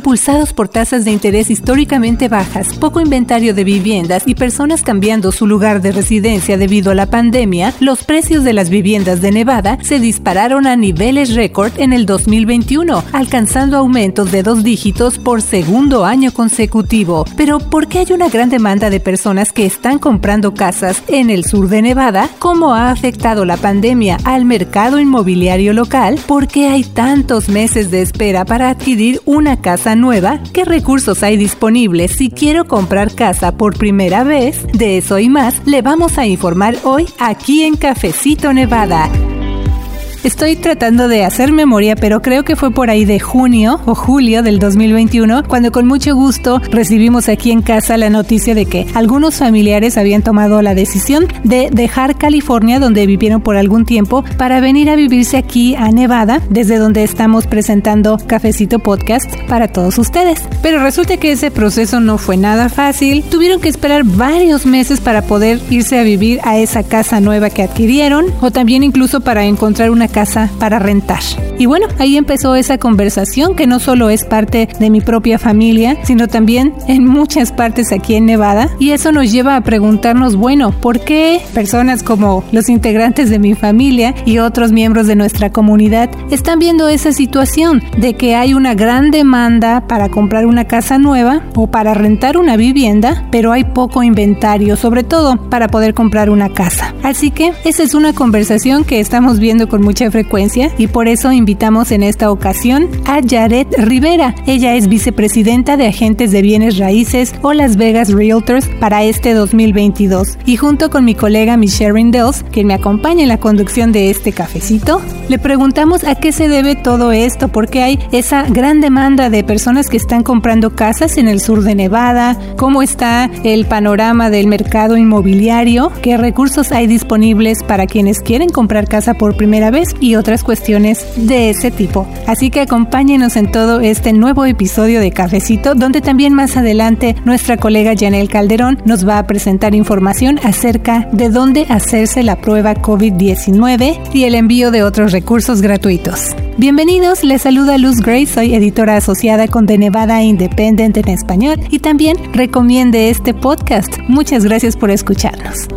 impulsados por tasas de interés históricamente bajas, poco inventario de viviendas y personas cambiando su lugar de residencia debido a la pandemia, los precios de las viviendas de Nevada se dispararon a niveles récord en el 2021, alcanzando aumentos de dos dígitos por segundo año consecutivo. Pero ¿por qué hay una gran demanda de personas que están comprando casas en el sur de Nevada? ¿Cómo ha afectado la pandemia al mercado inmobiliario local? ¿Por qué hay tantos meses de espera para adquirir una casa nueva? ¿Qué recursos hay disponibles si quiero comprar casa por primera vez? De eso y más le vamos a informar hoy aquí en Cafecito Nevada. Estoy tratando de hacer memoria, pero creo que fue por ahí de junio o julio del 2021 cuando con mucho gusto recibimos aquí en casa la noticia de que algunos familiares habían tomado la decisión de dejar California donde vivieron por algún tiempo para venir a vivirse aquí a Nevada, desde donde estamos presentando Cafecito Podcast para todos ustedes. Pero resulta que ese proceso no fue nada fácil. Tuvieron que esperar varios meses para poder irse a vivir a esa casa nueva que adquirieron o también incluso para encontrar una casa para rentar. Y bueno, ahí empezó esa conversación que no solo es parte de mi propia familia, sino también en muchas partes aquí en Nevada. Y eso nos lleva a preguntarnos, bueno, ¿por qué personas como los integrantes de mi familia y otros miembros de nuestra comunidad están viendo esa situación de que hay una gran demanda para comprar una casa nueva o para rentar una vivienda, pero hay poco inventario, sobre todo para poder comprar una casa? Así que esa es una conversación que estamos viendo con mucha frecuencia y por eso invitamos en esta ocasión a Jared Rivera. Ella es vicepresidenta de agentes de bienes raíces o Las Vegas Realtors para este 2022. Y junto con mi colega Michelle Rindels, quien me acompaña en la conducción de este cafecito, le preguntamos a qué se debe todo esto, porque hay esa gran demanda de personas que están comprando casas en el sur de Nevada, cómo está el panorama del mercado inmobiliario, qué recursos hay disponibles para quienes quieren comprar casa por primera vez y otras cuestiones de ese tipo. Así que acompáñenos en todo este nuevo episodio de Cafecito, donde también más adelante nuestra colega Janel Calderón nos va a presentar información acerca de dónde hacerse la prueba COVID-19 y el envío de otros recursos gratuitos. Bienvenidos, les saluda Luz Gray, soy editora asociada con The Nevada Independent en español y también recomiende este podcast. Muchas gracias por escucharnos.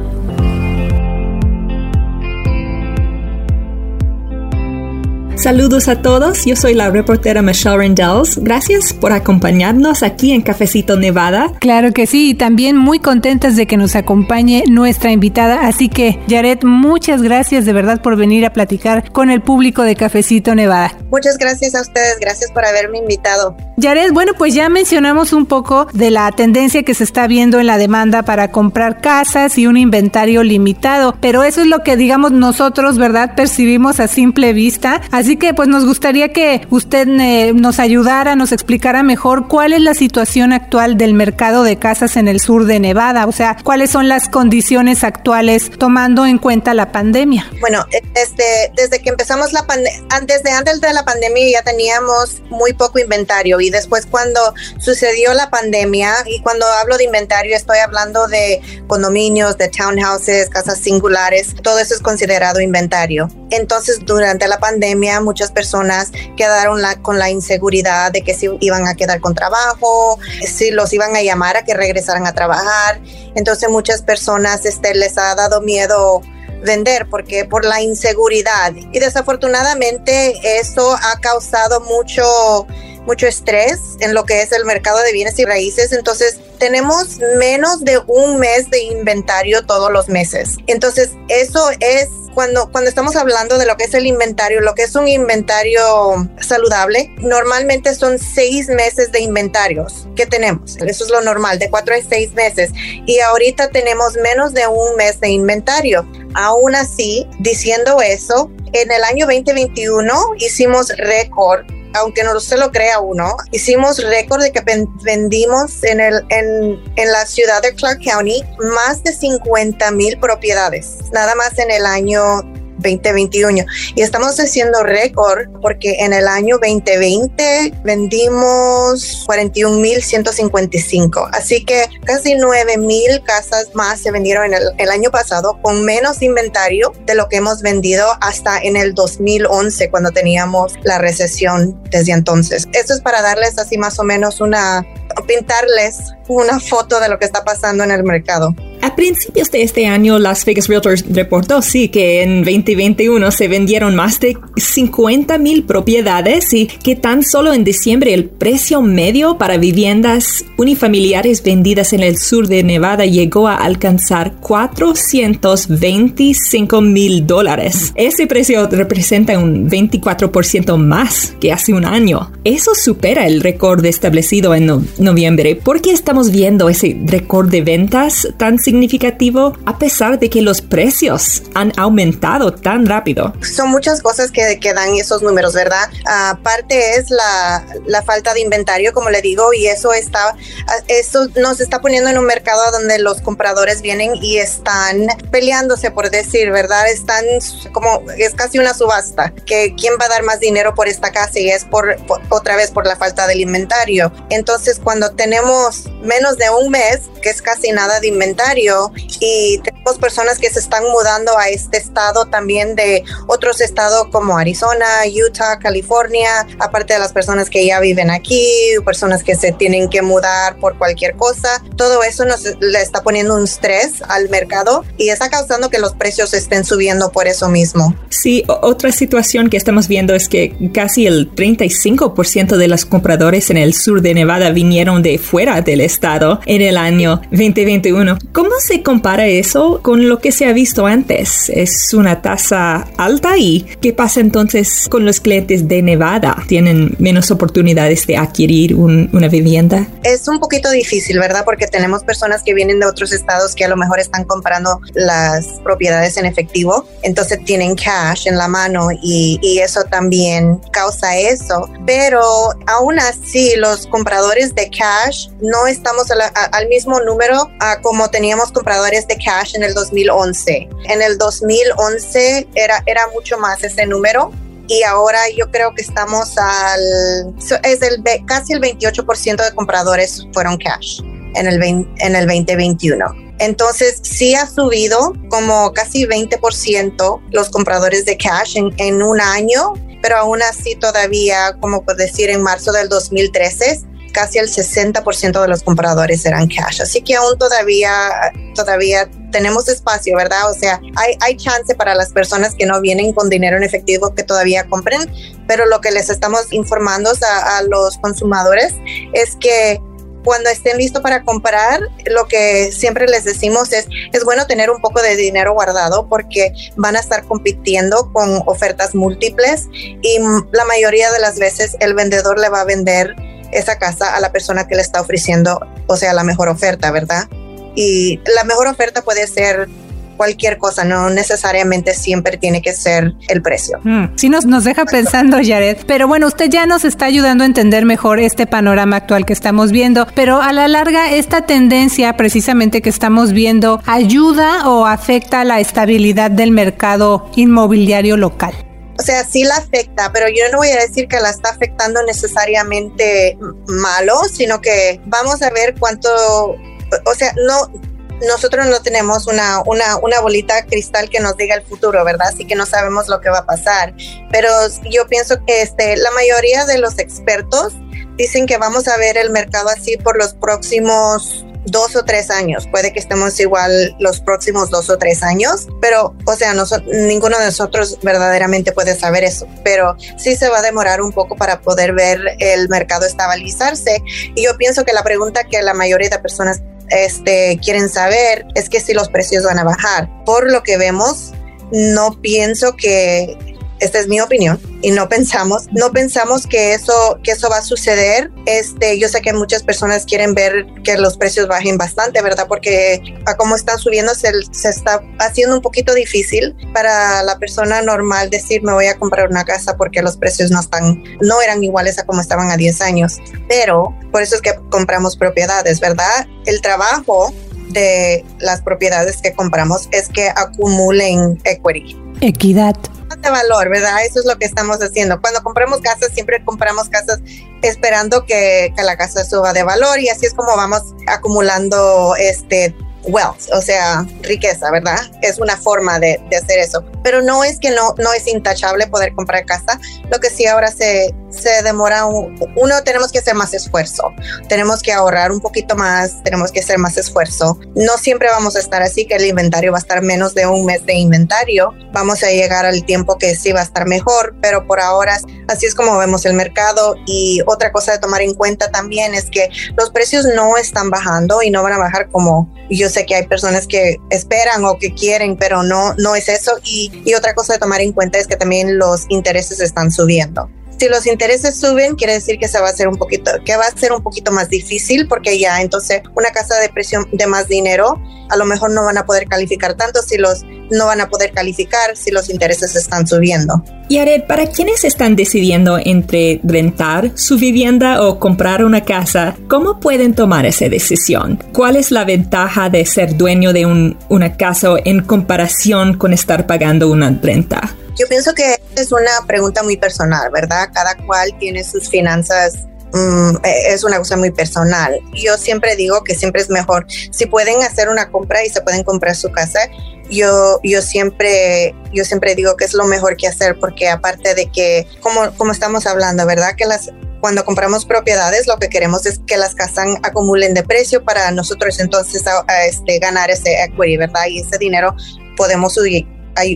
Saludos a todos, yo soy la reportera Michelle Rendells. Gracias por acompañarnos aquí en Cafecito Nevada. Claro que sí, y también muy contentas de que nos acompañe nuestra invitada. Así que, Jared, muchas gracias de verdad por venir a platicar con el público de Cafecito Nevada. Muchas gracias a ustedes, gracias por haberme invitado. Jared, bueno, pues ya mencionamos un poco de la tendencia que se está viendo en la demanda para comprar casas y un inventario limitado, pero eso es lo que digamos nosotros, ¿verdad? Percibimos a simple vista. Así Así que pues nos gustaría que usted eh, nos ayudara, nos explicara mejor cuál es la situación actual del mercado de casas en el sur de Nevada, o sea, cuáles son las condiciones actuales tomando en cuenta la pandemia. Bueno, desde, desde que empezamos la pandemia, desde antes de la pandemia ya teníamos muy poco inventario y después cuando sucedió la pandemia y cuando hablo de inventario estoy hablando de condominios, de townhouses, casas singulares, todo eso es considerado inventario. Entonces durante la pandemia muchas personas quedaron con la inseguridad de que si iban a quedar con trabajo, si los iban a llamar a que regresaran a trabajar. Entonces muchas personas este, les ha dado miedo vender porque por la inseguridad. Y desafortunadamente eso ha causado mucho mucho estrés en lo que es el mercado de bienes y raíces. Entonces tenemos menos de un mes de inventario todos los meses. Entonces eso es cuando, cuando estamos hablando de lo que es el inventario, lo que es un inventario saludable, normalmente son seis meses de inventarios que tenemos. Eso es lo normal, de cuatro a seis meses. Y ahorita tenemos menos de un mes de inventario. Aún así, diciendo eso, en el año 2021 hicimos récord aunque no se lo crea uno, hicimos récord de que vendimos en, el, en, en la ciudad de Clark County más de 50 mil propiedades, nada más en el año 2021 y estamos haciendo récord porque en el año 2020 vendimos 41.155. Así que casi 9.000 casas más se vendieron el, el año pasado con menos inventario de lo que hemos vendido hasta en el 2011 cuando teníamos la recesión desde entonces. Esto es para darles así más o menos una, pintarles una foto de lo que está pasando en el mercado. A principios de este año, Las Vegas Realtors reportó, sí, que en 2021 se vendieron más de 50 mil propiedades y que tan solo en diciembre el precio medio para viviendas unifamiliares vendidas en el sur de Nevada llegó a alcanzar 425 mil dólares. Ese precio representa un 24% más que hace un año. Eso supera el récord establecido en noviembre. ¿Por qué estamos viendo ese récord de ventas tan significativo? Significativo a pesar de que los precios han aumentado tan rápido? Son muchas cosas que, que dan esos números, ¿verdad? Aparte es la, la, falta de inventario, como le digo, y eso está, eso nos está poniendo en un mercado donde los compradores vienen y están peleándose, por decir, ¿verdad? Están como, es casi una subasta, que quién va a dar más dinero por esta casa y es por, por otra vez por la falta del inventario. Entonces, cuando tenemos menos de un mes, que es casi nada de inventario, y tenemos personas que se están mudando a este estado también de otros estados como Arizona, Utah, California, aparte de las personas que ya viven aquí, personas que se tienen que mudar por cualquier cosa. Todo eso nos le está poniendo un estrés al mercado y está causando que los precios estén subiendo por eso mismo. Sí, otra situación que estamos viendo es que casi el 35% de los compradores en el sur de Nevada vinieron de fuera del estado en el año 2021. ¿Cómo se compara eso con lo que se ha visto antes? ¿Es una tasa alta? ¿Y qué pasa entonces con los clientes de Nevada? ¿Tienen menos oportunidades de adquirir una vivienda? Es un poquito difícil, ¿verdad? Porque tenemos personas que vienen de otros estados que a lo mejor están comprando las propiedades en efectivo, entonces tienen cash en la mano y, eso también causa eso. Pero aún así, los compradores de cash no estamos al mismo número como teníamos compradores de cash en el 2011. En el 2011 era, era mucho más ese número y ahora yo creo que estamos al es el casi el 28% de compradores fueron cash en el en el 2021. Entonces sí ha subido como casi 20% los compradores de cash en, en un año, pero aún así todavía, como por decir, en marzo del 2013 casi el 60% de los compradores eran cash. Así que aún todavía, todavía tenemos espacio, ¿verdad? O sea, hay, hay chance para las personas que no vienen con dinero en efectivo que todavía compren, pero lo que les estamos informando a, a los consumidores es que cuando estén listos para comprar, lo que siempre les decimos es, es bueno tener un poco de dinero guardado porque van a estar compitiendo con ofertas múltiples y la mayoría de las veces el vendedor le va a vender esa casa a la persona que le está ofreciendo, o sea, la mejor oferta, ¿verdad? Y la mejor oferta puede ser cualquier cosa, no necesariamente siempre tiene que ser el precio. Mm, sí nos, nos deja pensando, Jared, pero bueno, usted ya nos está ayudando a entender mejor este panorama actual que estamos viendo, pero a la larga esta tendencia precisamente que estamos viendo ayuda o afecta la estabilidad del mercado inmobiliario local. O sea, sí la afecta, pero yo no voy a decir que la está afectando necesariamente malo, sino que vamos a ver cuánto, o sea, no, nosotros no tenemos una, una, una, bolita cristal que nos diga el futuro, ¿verdad? Así que no sabemos lo que va a pasar. Pero yo pienso que este, la mayoría de los expertos dicen que vamos a ver el mercado así por los próximos dos o tres años. Puede que estemos igual los próximos dos o tres años, pero, o sea, ninguno de nosotros verdaderamente puede saber eso, pero sí se va a demorar un poco para poder ver el mercado estabilizarse. Y yo pienso que la pregunta que la mayoría de personas este, quieren saber es que si los precios van a bajar. Por lo que vemos, no pienso que esta es mi opinión y no pensamos, no pensamos que eso, que eso va a suceder. Este, yo sé que muchas personas quieren ver que los precios bajen bastante, ¿verdad? Porque a cómo están subiendo se, se está haciendo un poquito difícil para la persona normal decir me voy a comprar una casa porque los precios no están, no eran iguales a como estaban a 10 años. Pero por eso es que compramos propiedades, ¿verdad? El trabajo de las propiedades que compramos es que acumulen equity. Equidad de valor, ¿verdad? Eso es lo que estamos haciendo. Cuando compramos casas, siempre compramos casas esperando que, que, la casa suba de valor y así es como vamos acumulando este wealth, o sea, riqueza, ¿verdad? Es una forma de, de, hacer eso. Pero no es que no, no es intachable poder comprar casa. Lo que sí ahora se, se demora, uno tenemos que hacer más esfuerzo, tenemos que ahorrar un poquito más, tenemos que hacer más esfuerzo. No siempre vamos a estar así, que el inventario va a estar menos de un mes de inventario. Vamos a llegar al tiempo que sí va a estar mejor, pero por ahora así es como vemos el mercado. Y otra cosa de tomar en cuenta también es que los precios no están bajando y no van a bajar como yo sé que hay personas que esperan o que quieren, pero no, no es eso. Y, y otra cosa de tomar en cuenta es que también los intereses están subiendo si los intereses suben, quiere decir que se va a hacer un poquito, que va a ser un poquito más difícil porque ya entonces una casa de presión de más dinero a lo mejor no van a poder calificar tanto si los no van a poder calificar si los intereses están subiendo. Y Aret, para quienes están decidiendo entre rentar su vivienda o comprar una casa, ¿cómo pueden tomar esa decisión? ¿Cuál es la ventaja de ser dueño de un, una casa en comparación con estar pagando una renta? Yo pienso que es una pregunta muy personal, ¿verdad? Cada cual tiene sus finanzas mm, e, es una cosa muy personal. Yo siempre digo que siempre es mejor, si pueden hacer una compra y se pueden comprar su casa, yo, yo, siempre, yo siempre digo que es lo mejor que hacer porque aparte de que, como, como estamos hablando, ¿verdad? Que las, cuando compramos propiedades lo que queremos es que las casas acumulen de precio para nosotros entonces este, ganar ese equity, ¿verdad? Y ese dinero podemos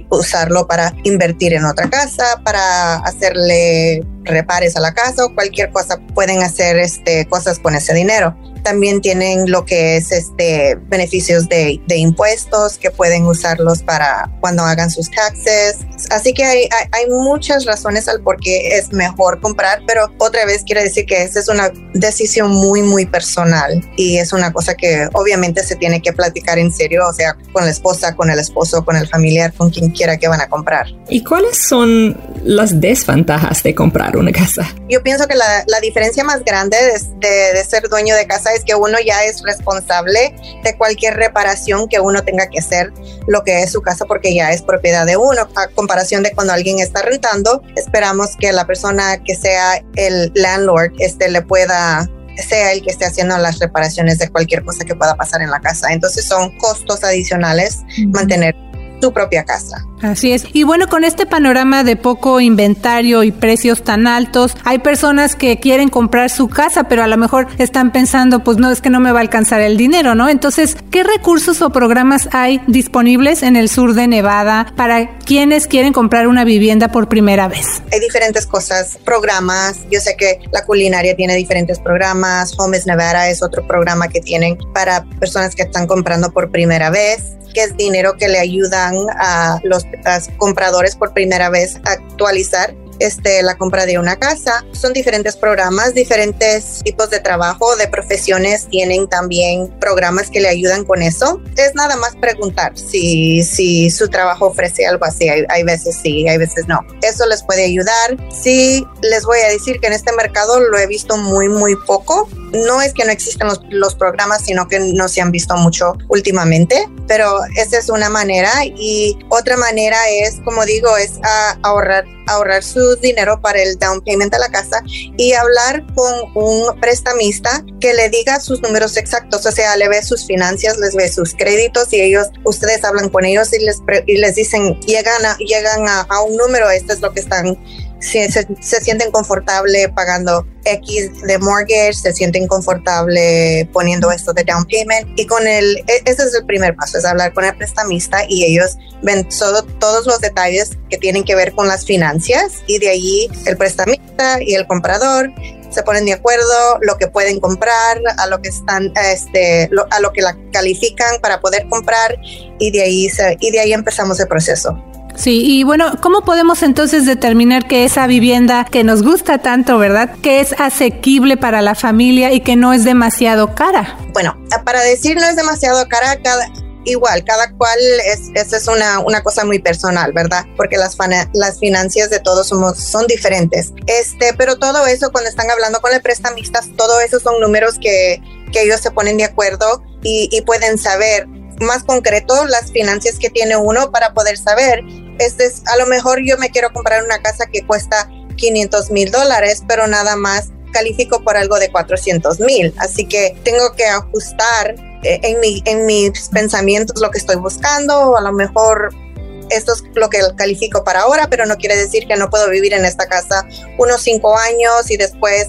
usarlo para invertir en otra casa, para hacerle repares a la casa o cualquier cosa, pueden hacer este, cosas con ese dinero también tienen lo que es este beneficios de, de, impuestos que pueden usarlos para cuando hagan sus taxes. Así que hay, hay, muchas razones al por qué es mejor comprar, pero otra vez quiere decir que esa es una decisión muy, muy personal y es una cosa que obviamente se tiene que platicar en serio, o sea, con la esposa, con el esposo, con el familiar, con quien quiera que van a comprar. ¿Y cuáles son las desventajas de comprar una casa? Yo pienso que la, la diferencia más grande de, de, de ser dueño de casa es que uno ya es responsable de cualquier reparación que uno tenga que hacer lo que es su casa porque ya es propiedad de uno. A comparación de cuando alguien está rentando, esperamos que la persona que sea el landlord este, le pueda sea el que esté haciendo las reparaciones de cualquier cosa que pueda pasar en la casa. Entonces son costos adicionales mantener tu propia casa. Así es. Y bueno, con este panorama de poco inventario y precios tan altos, hay personas que quieren comprar su casa, pero a lo mejor están pensando, pues no, es que no me va a alcanzar el dinero, ¿no? Entonces, ¿qué recursos o programas hay disponibles en el sur de Nevada para quienes quieren comprar una vivienda por primera vez? Hay diferentes cosas, programas. Yo sé que la culinaria tiene diferentes programas. Homes Nevada es otro programa que tienen para personas que están comprando por primera vez que es dinero que le ayudan a los compradores por primera vez a actualizar este, la compra de una casa. Son diferentes programas, diferentes tipos de trabajo, de profesiones tienen también programas que le ayudan con eso. Es nada más preguntar si, si su trabajo ofrece algo así. Hay, hay veces sí, hay veces no. Eso les puede ayudar. Sí, les voy a decir que en este mercado lo he visto muy, muy poco. No es que no existen los, los programas, sino que no se han visto mucho últimamente, pero esa es una manera. Y otra manera es, como digo, es ahorrar ahorrar su dinero para el down payment de la casa y hablar con un prestamista que le diga sus números exactos, o sea, le ve sus finanzas, les ve sus créditos y ellos, ustedes hablan con ellos y les, y les dicen, llegan, a, llegan a un número, esto es lo que están se, se, sienten confortable pagando X de mortgage, se sienten confortable poniendo esto de down payment y con el, e, ese es el primer paso, es hablar con el prestamista y ellos ven todo, todos los detalles que tienen que ver con las finanzas y de allí el prestamista y el comprador se ponen de acuerdo lo que pueden comprar, a lo que están, este, a lo que la califican para poder comprar y de ahí y de ahí empezamos el proceso. Sí, y bueno, ¿cómo podemos entonces determinar que esa vivienda que nos gusta tanto, verdad, que es asequible para la familia y que no es demasiado cara? Bueno, para decir no es demasiado cara, cada, igual, cada cual es, esa es una, una cosa muy personal, ¿verdad? Porque las, las finanzas de todos somos, son diferentes. Este, pero todo eso, cuando están hablando con el prestamistas, todo eso son números que, que ellos se ponen de acuerdo y, pueden saber más concreto las finanzas que tiene uno para poder saber, este es, a lo mejor yo me quiero comprar una casa que cuesta 500 mil dólares, pero nada más califico por algo de 400 mil. Así que tengo que ajustar eh, en, mi, en mis pensamientos lo que estoy buscando, a lo mejor esto es lo que califico para ahora, pero no quiere decir que no puedo vivir en esta casa unos cinco años y después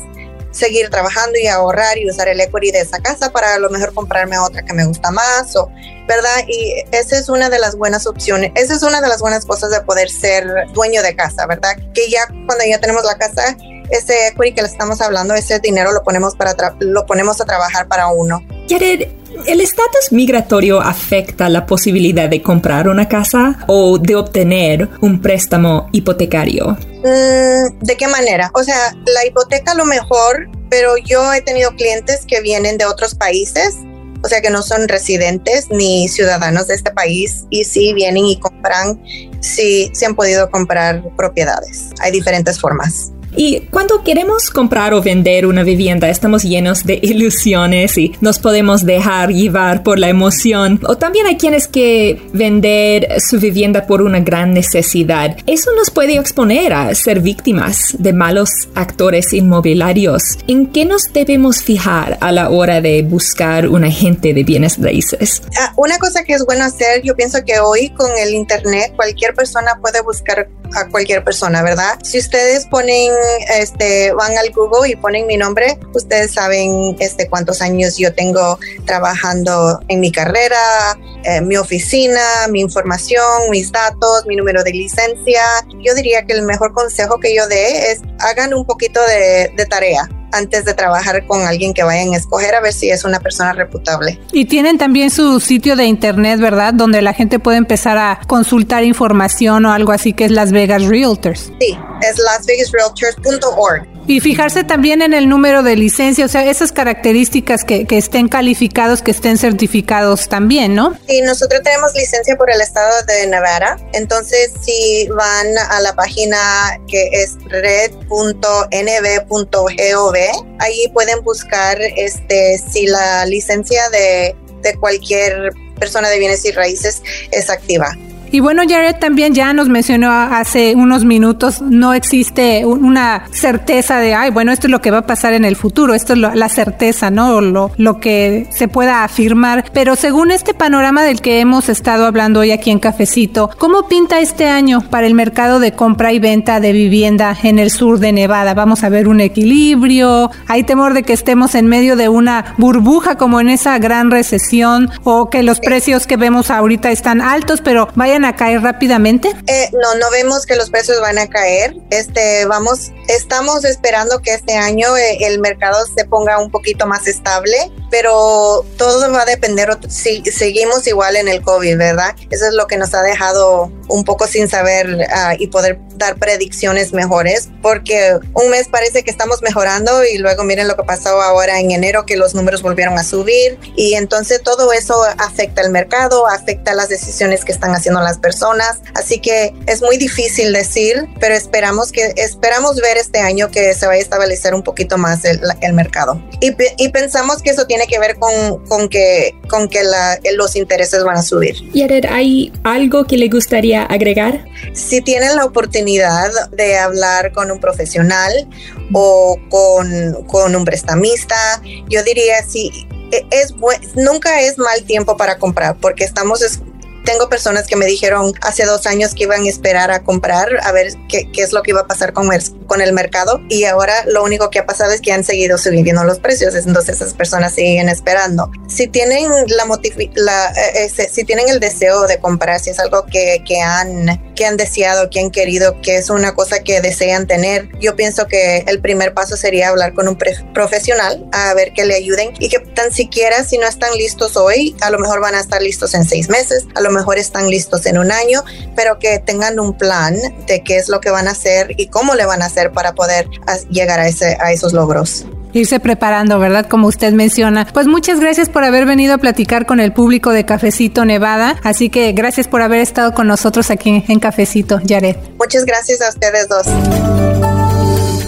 seguir trabajando y ahorrar y usar el equity de esa casa para a lo mejor comprarme otra que me gusta más o verdad y esa es una de las buenas opciones esa es una de las buenas cosas de poder ser dueño de casa verdad que ya cuando ya tenemos la casa ese equity que le estamos hablando ese dinero lo ponemos para lo ponemos a trabajar para uno. Jared, ¿El estatus migratorio afecta la posibilidad de comprar una casa o de obtener un préstamo hipotecario? Mm, ¿De qué manera? O sea, la hipoteca a lo mejor, pero yo he tenido clientes que vienen de otros países, o sea, que no son residentes ni ciudadanos de este país y sí vienen y compran, sí, sí han podido comprar propiedades. Hay diferentes formas. Y cuando queremos comprar o vender una vivienda, estamos llenos de ilusiones y nos podemos dejar llevar por la emoción. O también hay quienes que vender su vivienda por una gran necesidad. Eso nos puede exponer a ser víctimas de malos actores inmobiliarios. ¿En qué nos debemos fijar a la hora de buscar un agente de bienes raíces? Ah, una cosa que es bueno hacer, yo pienso que hoy con el Internet cualquier persona puede buscar a cualquier persona, ¿verdad? Si ustedes ponen este, van al Google y ponen mi nombre, ustedes saben este, cuántos años yo tengo trabajando en mi carrera, eh, mi oficina, mi información, mis datos, mi número de licencia. Yo diría que el mejor consejo que yo dé es hagan un poquito de, de tarea antes de trabajar con alguien que vayan a escoger a ver si es una persona reputable. Y tienen también su sitio de internet, ¿verdad? Donde la gente puede empezar a consultar información o algo así que es Las Vegas Realtors. Sí, es lasvegasrealtors.org. Y fijarse también en el número de licencia, o sea, esas características que, que, estén calificados, que estén certificados también, ¿no? Sí, nosotros tenemos licencia por el estado de Nevada, entonces si van a la página que es red.nb.gov, ahí pueden buscar este si la licencia de, de cualquier persona de bienes y raíces es activa. Y bueno, Jared también ya nos mencionó hace unos minutos, no existe una certeza de, ay, bueno, esto es lo que va a pasar en el futuro, esto es la certeza, ¿no? Lo, lo que se pueda afirmar. Pero según este panorama del que hemos estado hablando hoy aquí en Cafecito, ¿cómo pinta este año para el mercado de compra y venta de vivienda en el sur de Nevada? Vamos a ver un equilibrio, hay temor de que estemos en medio de una burbuja como en esa gran recesión o que los precios que vemos ahorita están altos, pero vayan a caer rápidamente? Eh, no, no vemos que los precios van a caer. Este, vamos, estamos esperando que este año eh, el mercado se ponga un poquito más estable, pero todo va a depender si seguimos igual en el COVID, ¿verdad? Eso es lo que nos ha dejado un poco sin saber ah, y poder dar predicciones mejores, porque un mes parece que estamos mejorando y luego miren lo que pasó ahora en enero, que los números volvieron a subir y entonces todo eso afecta al mercado, afecta las decisiones que están haciendo las personas, así que es muy difícil decir, pero esperamos que esperamos ver este año que se vaya a establecer un poquito más el, mercado y, y, pensamos que eso tiene que ver con, con que con que la, los intereses van a subir. Yared, ¿hay algo que le gustaría agregar? Si tienen la oportunidad de hablar con un profesional o con, con un prestamista, yo diría si e, es nunca es mal tiempo para comprar porque estamos tengo personas que me dijeron hace dos años que iban a esperar a comprar a ver qué, qué es lo que iba a pasar con el, con el mercado y ahora lo único que ha pasado es que han seguido subiendo los precios, entonces esas personas siguen esperando. Si tienen la, la eh, si tienen el deseo de comprar, si es algo que, que, han, que han deseado, que han querido, que es una cosa que desean tener, yo pienso que el primer paso sería hablar con un profesional a ver que le ayuden y que tan siquiera si no están listos hoy, a lo mejor van a estar listos en seis meses, a lo mejor están listos en un año, pero que tengan un plan de qué es lo que van a hacer y cómo le van a hacer para poder llegar a, ese, a esos logros irse preparando, ¿verdad? Como usted menciona. Pues muchas gracias por haber venido a platicar con el público de Cafecito Nevada. Así que gracias por haber estado con nosotros aquí en Cafecito, Jared. Muchas gracias a ustedes dos.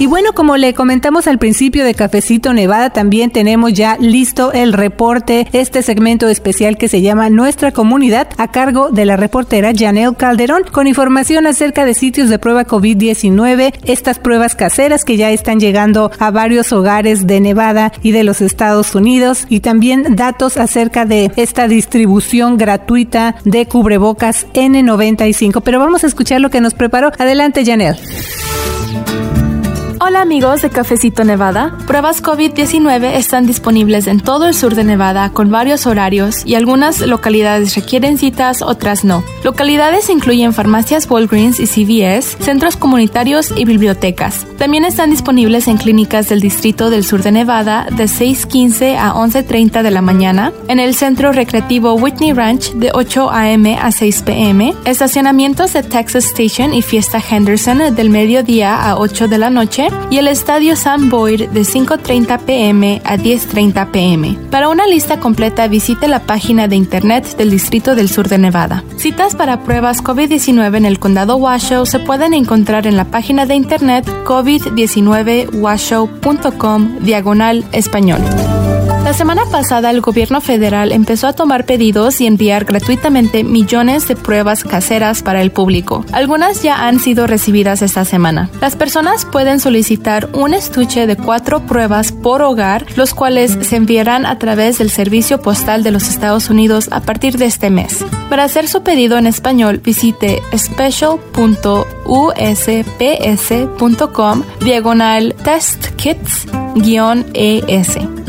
Y bueno, como le comentamos al principio de Cafecito Nevada, también tenemos ya listo el reporte, este segmento especial que se llama Nuestra Comunidad, a cargo de la reportera Janelle Calderón, con información acerca de sitios de prueba COVID-19, estas pruebas caseras que ya están llegando a varios hogares de Nevada y de los Estados Unidos, y también datos acerca de esta distribución gratuita de cubrebocas N95. Pero vamos a escuchar lo que nos preparó. Adelante, Janelle. Hola amigos de Cafecito Nevada. Pruebas COVID-19 están disponibles en todo el sur de Nevada con varios horarios y algunas localidades requieren citas, otras no. Localidades incluyen farmacias Walgreens y CVS, centros comunitarios y bibliotecas. También están disponibles en clínicas del distrito del sur de Nevada de 6.15 a 11.30 de la mañana, en el centro recreativo Whitney Ranch de 8 a.m. a 6 p.m., estacionamientos de Texas Station y Fiesta Henderson del mediodía a 8 de la noche, y el Estadio Sam Boyd de 5.30 pm a 10.30 pm. Para una lista completa visite la página de internet del Distrito del Sur de Nevada. Citas para pruebas COVID-19 en el condado Washoe se pueden encontrar en la página de internet covid19washoe.com diagonal español. La semana pasada el gobierno federal empezó a tomar pedidos y enviar gratuitamente millones de pruebas caseras para el público. Algunas ya han sido recibidas esta semana. Las personas pueden solicitar un estuche de cuatro pruebas por hogar, los cuales se enviarán a través del Servicio Postal de los Estados Unidos a partir de este mes. Para hacer su pedido en español, visite special.usps.com diagonal testkits-es.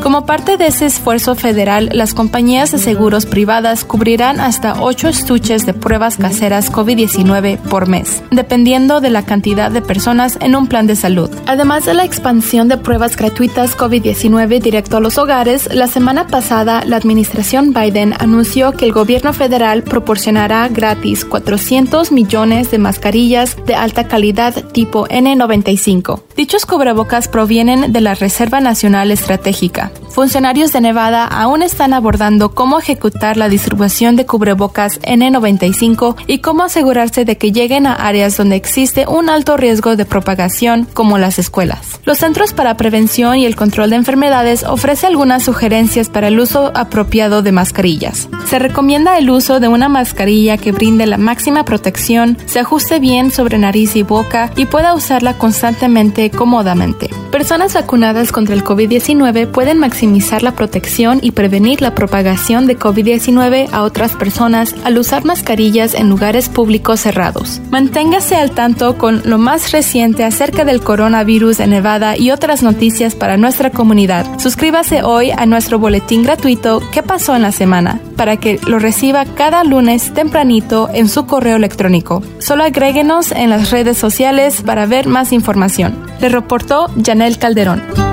Como parte de ese esfuerzo federal, las compañías de seguros privadas cubrirán hasta 8 estuches de pruebas caseras COVID-19 por mes, dependiendo de la cantidad de personas en un plan de salud. Además de la expansión de pruebas gratuitas COVID-19 directo a los hogares, la semana pasada la administración Biden anunció que el gobierno federal proporcionará gratis 400 millones de mascarillas de alta calidad tipo N95. Dichos cubrebocas provienen de la Reserva Nacional Estratégica. Funcionarios de Nevada aún están abordando cómo ejecutar la distribución de cubrebocas N95 y cómo asegurarse de que lleguen a áreas donde existe un alto riesgo de propagación, como las escuelas. Los Centros para Prevención y el Control de Enfermedades ofrece algunas sugerencias para el uso apropiado de mascarillas. Se recomienda el uso de una mascarilla que brinde la máxima protección, se ajuste bien sobre nariz y boca y pueda usarla constantemente cómodamente. Personas vacunadas contra el COVID-19 pueden maximizar la protección y prevenir la propagación de COVID-19 a otras personas al usar mascarillas en lugares públicos cerrados. Manténgase al tanto con lo más reciente acerca del coronavirus en Nevada y otras noticias para nuestra comunidad. Suscríbase hoy a nuestro boletín gratuito ¿Qué pasó en la semana? para que lo reciba cada lunes tempranito en su correo electrónico. Solo agréguenos en las redes sociales para ver más información. Le reportó Janel Calderón.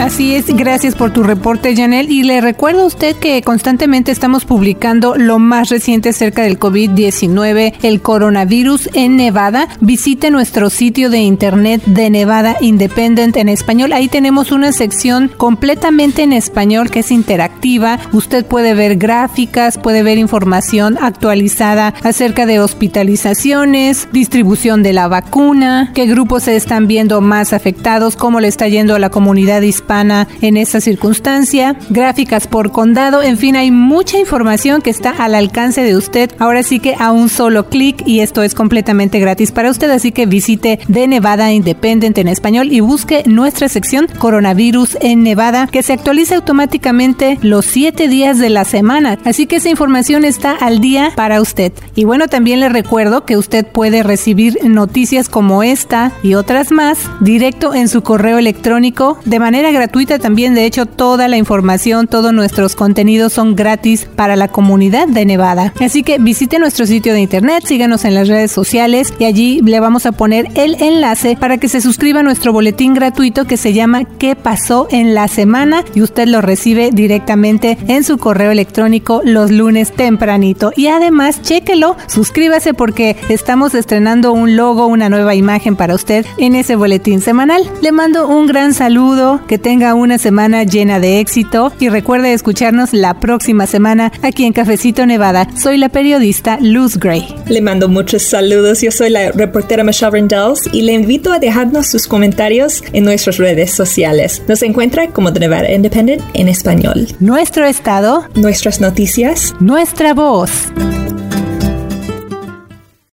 Así es, gracias por tu reporte, Janel. Y le recuerdo a usted que constantemente estamos publicando lo más reciente acerca del COVID-19, el coronavirus en Nevada. Visite nuestro sitio de internet de Nevada Independent en español. Ahí tenemos una sección completamente en español que es interactiva. Usted puede ver gráficas, puede ver información actualizada acerca de hospitalizaciones, distribución de la vacuna, qué grupos se están viendo más afectados, cómo le está yendo a la comunidad hispana en esta circunstancia, gráficas por condado, en fin, hay mucha información que está al alcance de usted. Ahora sí que a un solo clic y esto es completamente gratis para usted, así que visite de Nevada Independent en español y busque nuestra sección Coronavirus en Nevada, que se actualiza automáticamente los siete días de la semana. Así que esa información está al día para usted. Y bueno, también le recuerdo que usted puede recibir noticias como esta y otras más directo en su correo electrónico de manera gratuita también, de hecho, toda la información, todos nuestros contenidos son gratis para la comunidad de Nevada. Así que visite nuestro sitio de internet, síganos en las redes sociales y allí le vamos a poner el enlace para que se suscriba a nuestro boletín gratuito que se llama ¿Qué pasó en la semana? y usted lo recibe directamente en su correo electrónico los lunes tempranito. Y además, chéquelo, suscríbase porque estamos estrenando un logo, una nueva imagen para usted en ese boletín semanal. Le mando un gran saludo, que tenga una semana llena de éxito y recuerde escucharnos la próxima semana aquí en Cafecito Nevada. Soy la periodista Luz Gray. Le mando muchos saludos. Yo soy la reportera Michelle Rendells y le invito a dejarnos sus comentarios en nuestras redes sociales. Nos encuentra como The Nevada Independent en español. Nuestro estado. Nuestras noticias. Nuestra voz.